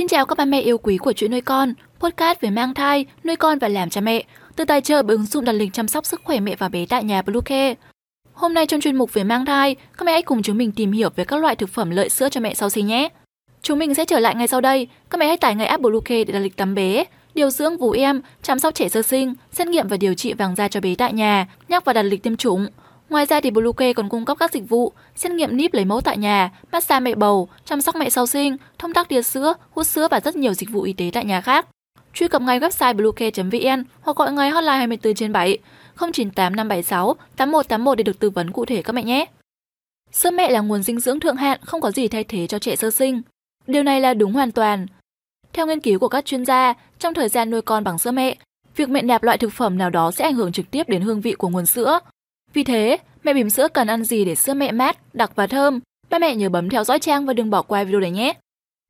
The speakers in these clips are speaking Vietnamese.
Xin chào các ba mẹ yêu quý của chuyện nuôi con, podcast về mang thai, nuôi con và làm cha mẹ, từ tài trợ bởi ứng dụng đặt lịch chăm sóc sức khỏe mẹ và bé tại nhà Bluecare. Hôm nay trong chuyên mục về mang thai, các mẹ hãy cùng chúng mình tìm hiểu về các loại thực phẩm lợi sữa cho mẹ sau sinh nhé. Chúng mình sẽ trở lại ngay sau đây. Các mẹ hãy tải ngay app Bluecare để đặt lịch tắm bé, điều dưỡng vú em, chăm sóc trẻ sơ sinh, xét nghiệm và điều trị vàng da cho bé tại nhà, nhắc và đặt lịch tiêm chủng. Ngoài ra thì Bluecare còn cung cấp các dịch vụ xét nghiệm níp lấy mẫu tại nhà, massage mẹ bầu, chăm sóc mẹ sau sinh, thông tắc tia sữa, hút sữa và rất nhiều dịch vụ y tế tại nhà khác. Truy cập ngay website bluecare.vn hoặc gọi ngay hotline 24 trên 7 098 576 8181 để được tư vấn cụ thể các mẹ nhé. Sữa mẹ là nguồn dinh dưỡng thượng hạn, không có gì thay thế cho trẻ sơ sinh. Điều này là đúng hoàn toàn. Theo nghiên cứu của các chuyên gia, trong thời gian nuôi con bằng sữa mẹ, việc mẹ nạp loại thực phẩm nào đó sẽ ảnh hưởng trực tiếp đến hương vị của nguồn sữa. Vì thế, mẹ bỉm sữa cần ăn gì để sữa mẹ mát, đặc và thơm? Ba mẹ nhớ bấm theo dõi trang và đừng bỏ qua video này nhé.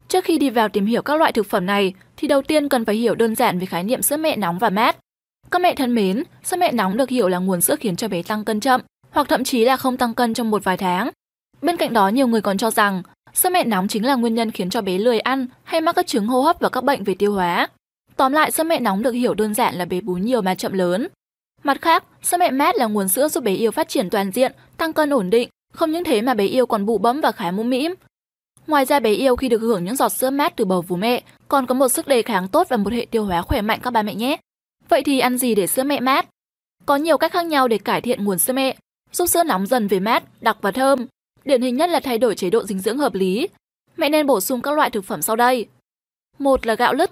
Trước khi đi vào tìm hiểu các loại thực phẩm này, thì đầu tiên cần phải hiểu đơn giản về khái niệm sữa mẹ nóng và mát. Các mẹ thân mến, sữa mẹ nóng được hiểu là nguồn sữa khiến cho bé tăng cân chậm, hoặc thậm chí là không tăng cân trong một vài tháng. Bên cạnh đó, nhiều người còn cho rằng sữa mẹ nóng chính là nguyên nhân khiến cho bé lười ăn hay mắc các chứng hô hấp và các bệnh về tiêu hóa. Tóm lại, sữa mẹ nóng được hiểu đơn giản là bé bú nhiều mà chậm lớn. Mặt khác, sữa mẹ mát là nguồn sữa giúp bé yêu phát triển toàn diện, tăng cân ổn định. Không những thế mà bé yêu còn bụ bẫm và khá mũm mĩm. Ngoài ra bé yêu khi được hưởng những giọt sữa mát từ bầu vú mẹ, còn có một sức đề kháng tốt và một hệ tiêu hóa khỏe mạnh các bà mẹ nhé. Vậy thì ăn gì để sữa mẹ mát? Có nhiều cách khác nhau để cải thiện nguồn sữa mẹ, giúp sữa nóng dần về mát, đặc và thơm. Điển hình nhất là thay đổi chế độ dinh dưỡng hợp lý. Mẹ nên bổ sung các loại thực phẩm sau đây. Một là gạo lứt.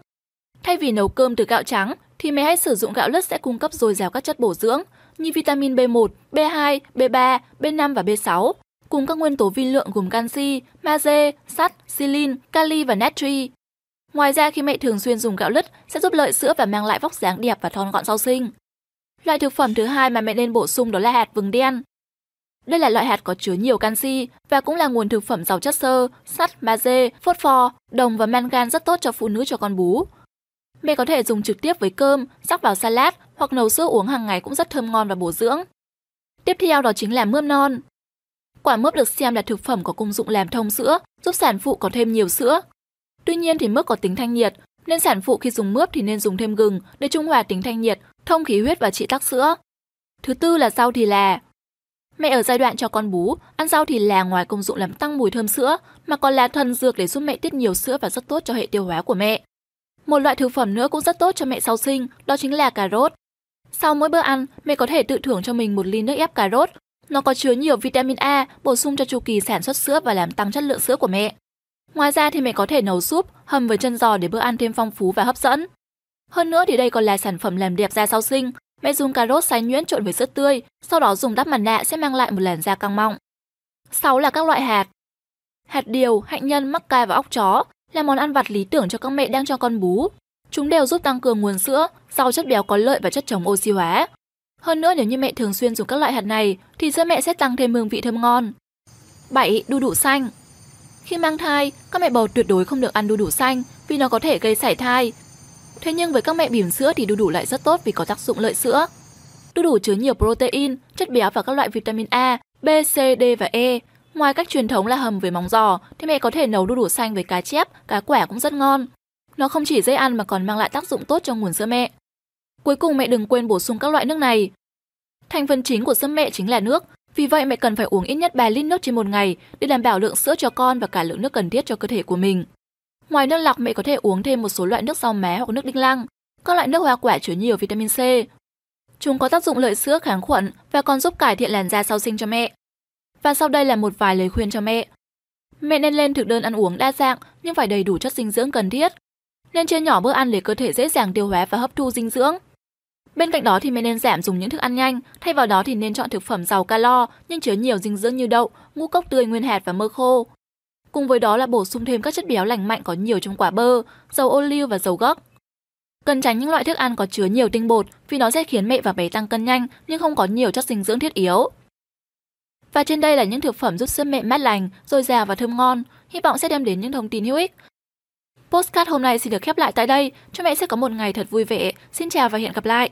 Thay vì nấu cơm từ gạo trắng thì mẹ hãy sử dụng gạo lứt sẽ cung cấp dồi dào các chất bổ dưỡng như vitamin B1, B2, B3, B5 và B6, cùng các nguyên tố vi lượng gồm canxi, magie, sắt, silin, kali và natri. Ngoài ra khi mẹ thường xuyên dùng gạo lứt sẽ giúp lợi sữa và mang lại vóc dáng đẹp và thon gọn sau sinh. Loại thực phẩm thứ hai mà mẹ nên bổ sung đó là hạt vừng đen. Đây là loại hạt có chứa nhiều canxi và cũng là nguồn thực phẩm giàu chất xơ, sắt, magie, phốt pho, đồng và mangan rất tốt cho phụ nữ cho con bú. Mẹ có thể dùng trực tiếp với cơm, rắc vào salad hoặc nấu sữa uống hàng ngày cũng rất thơm ngon và bổ dưỡng. Tiếp theo đó chính là mướp non. Quả mướp được xem là thực phẩm có công dụng làm thông sữa, giúp sản phụ có thêm nhiều sữa. Tuy nhiên thì mướp có tính thanh nhiệt, nên sản phụ khi dùng mướp thì nên dùng thêm gừng để trung hòa tính thanh nhiệt, thông khí huyết và trị tắc sữa. Thứ tư là rau thì là. Mẹ ở giai đoạn cho con bú, ăn rau thì là ngoài công dụng làm tăng mùi thơm sữa, mà còn là thần dược để giúp mẹ tiết nhiều sữa và rất tốt cho hệ tiêu hóa của mẹ. Một loại thực phẩm nữa cũng rất tốt cho mẹ sau sinh, đó chính là cà rốt. Sau mỗi bữa ăn, mẹ có thể tự thưởng cho mình một ly nước ép cà rốt. Nó có chứa nhiều vitamin A, bổ sung cho chu kỳ sản xuất sữa và làm tăng chất lượng sữa của mẹ. Ngoài ra thì mẹ có thể nấu súp, hầm với chân giò để bữa ăn thêm phong phú và hấp dẫn. Hơn nữa thì đây còn là sản phẩm làm đẹp da sau sinh. Mẹ dùng cà rốt xay nhuyễn trộn với sữa tươi, sau đó dùng đắp mặt nạ sẽ mang lại một làn da căng mọng. 6 là các loại hạt. Hạt điều, hạnh nhân, mắc ca và óc chó là món ăn vặt lý tưởng cho các mẹ đang cho con bú. Chúng đều giúp tăng cường nguồn sữa, giàu chất béo có lợi và chất chống oxy hóa. Hơn nữa nếu như mẹ thường xuyên dùng các loại hạt này thì sữa mẹ sẽ tăng thêm hương vị thơm ngon. 7. Đu đủ xanh Khi mang thai, các mẹ bầu tuyệt đối không được ăn đu đủ xanh vì nó có thể gây sảy thai. Thế nhưng với các mẹ bỉm sữa thì đu đủ lại rất tốt vì có tác dụng lợi sữa. Đu đủ chứa nhiều protein, chất béo và các loại vitamin A, B, C, D và E, Ngoài cách truyền thống là hầm với móng giò, thì mẹ có thể nấu đu đủ xanh với cá chép, cá quả cũng rất ngon. Nó không chỉ dễ ăn mà còn mang lại tác dụng tốt cho nguồn sữa mẹ. Cuối cùng mẹ đừng quên bổ sung các loại nước này. Thành phần chính của sữa mẹ chính là nước, vì vậy mẹ cần phải uống ít nhất 3 lít nước trên một ngày để đảm bảo lượng sữa cho con và cả lượng nước cần thiết cho cơ thể của mình. Ngoài nước lọc, mẹ có thể uống thêm một số loại nước rau má hoặc nước đinh lăng. Các loại nước hoa quả chứa nhiều vitamin C. Chúng có tác dụng lợi sữa kháng khuẩn và còn giúp cải thiện làn da sau sinh cho mẹ. Và sau đây là một vài lời khuyên cho mẹ. Mẹ nên lên thực đơn ăn uống đa dạng nhưng phải đầy đủ chất dinh dưỡng cần thiết. Nên chia nhỏ bữa ăn để cơ thể dễ dàng tiêu hóa và hấp thu dinh dưỡng. Bên cạnh đó thì mẹ nên giảm dùng những thức ăn nhanh, thay vào đó thì nên chọn thực phẩm giàu calo nhưng chứa nhiều dinh dưỡng như đậu, ngũ cốc tươi nguyên hạt và mơ khô. Cùng với đó là bổ sung thêm các chất béo lành mạnh có nhiều trong quả bơ, dầu ô liu và dầu gấc. Cần tránh những loại thức ăn có chứa nhiều tinh bột vì nó sẽ khiến mẹ và bé tăng cân nhanh nhưng không có nhiều chất dinh dưỡng thiết yếu. Và trên đây là những thực phẩm giúp sữa mẹ mát lành, dồi dào và thơm ngon. Hy vọng sẽ đem đến những thông tin hữu ích. Postcard hôm nay xin được khép lại tại đây. Cho mẹ sẽ có một ngày thật vui vẻ. Xin chào và hẹn gặp lại.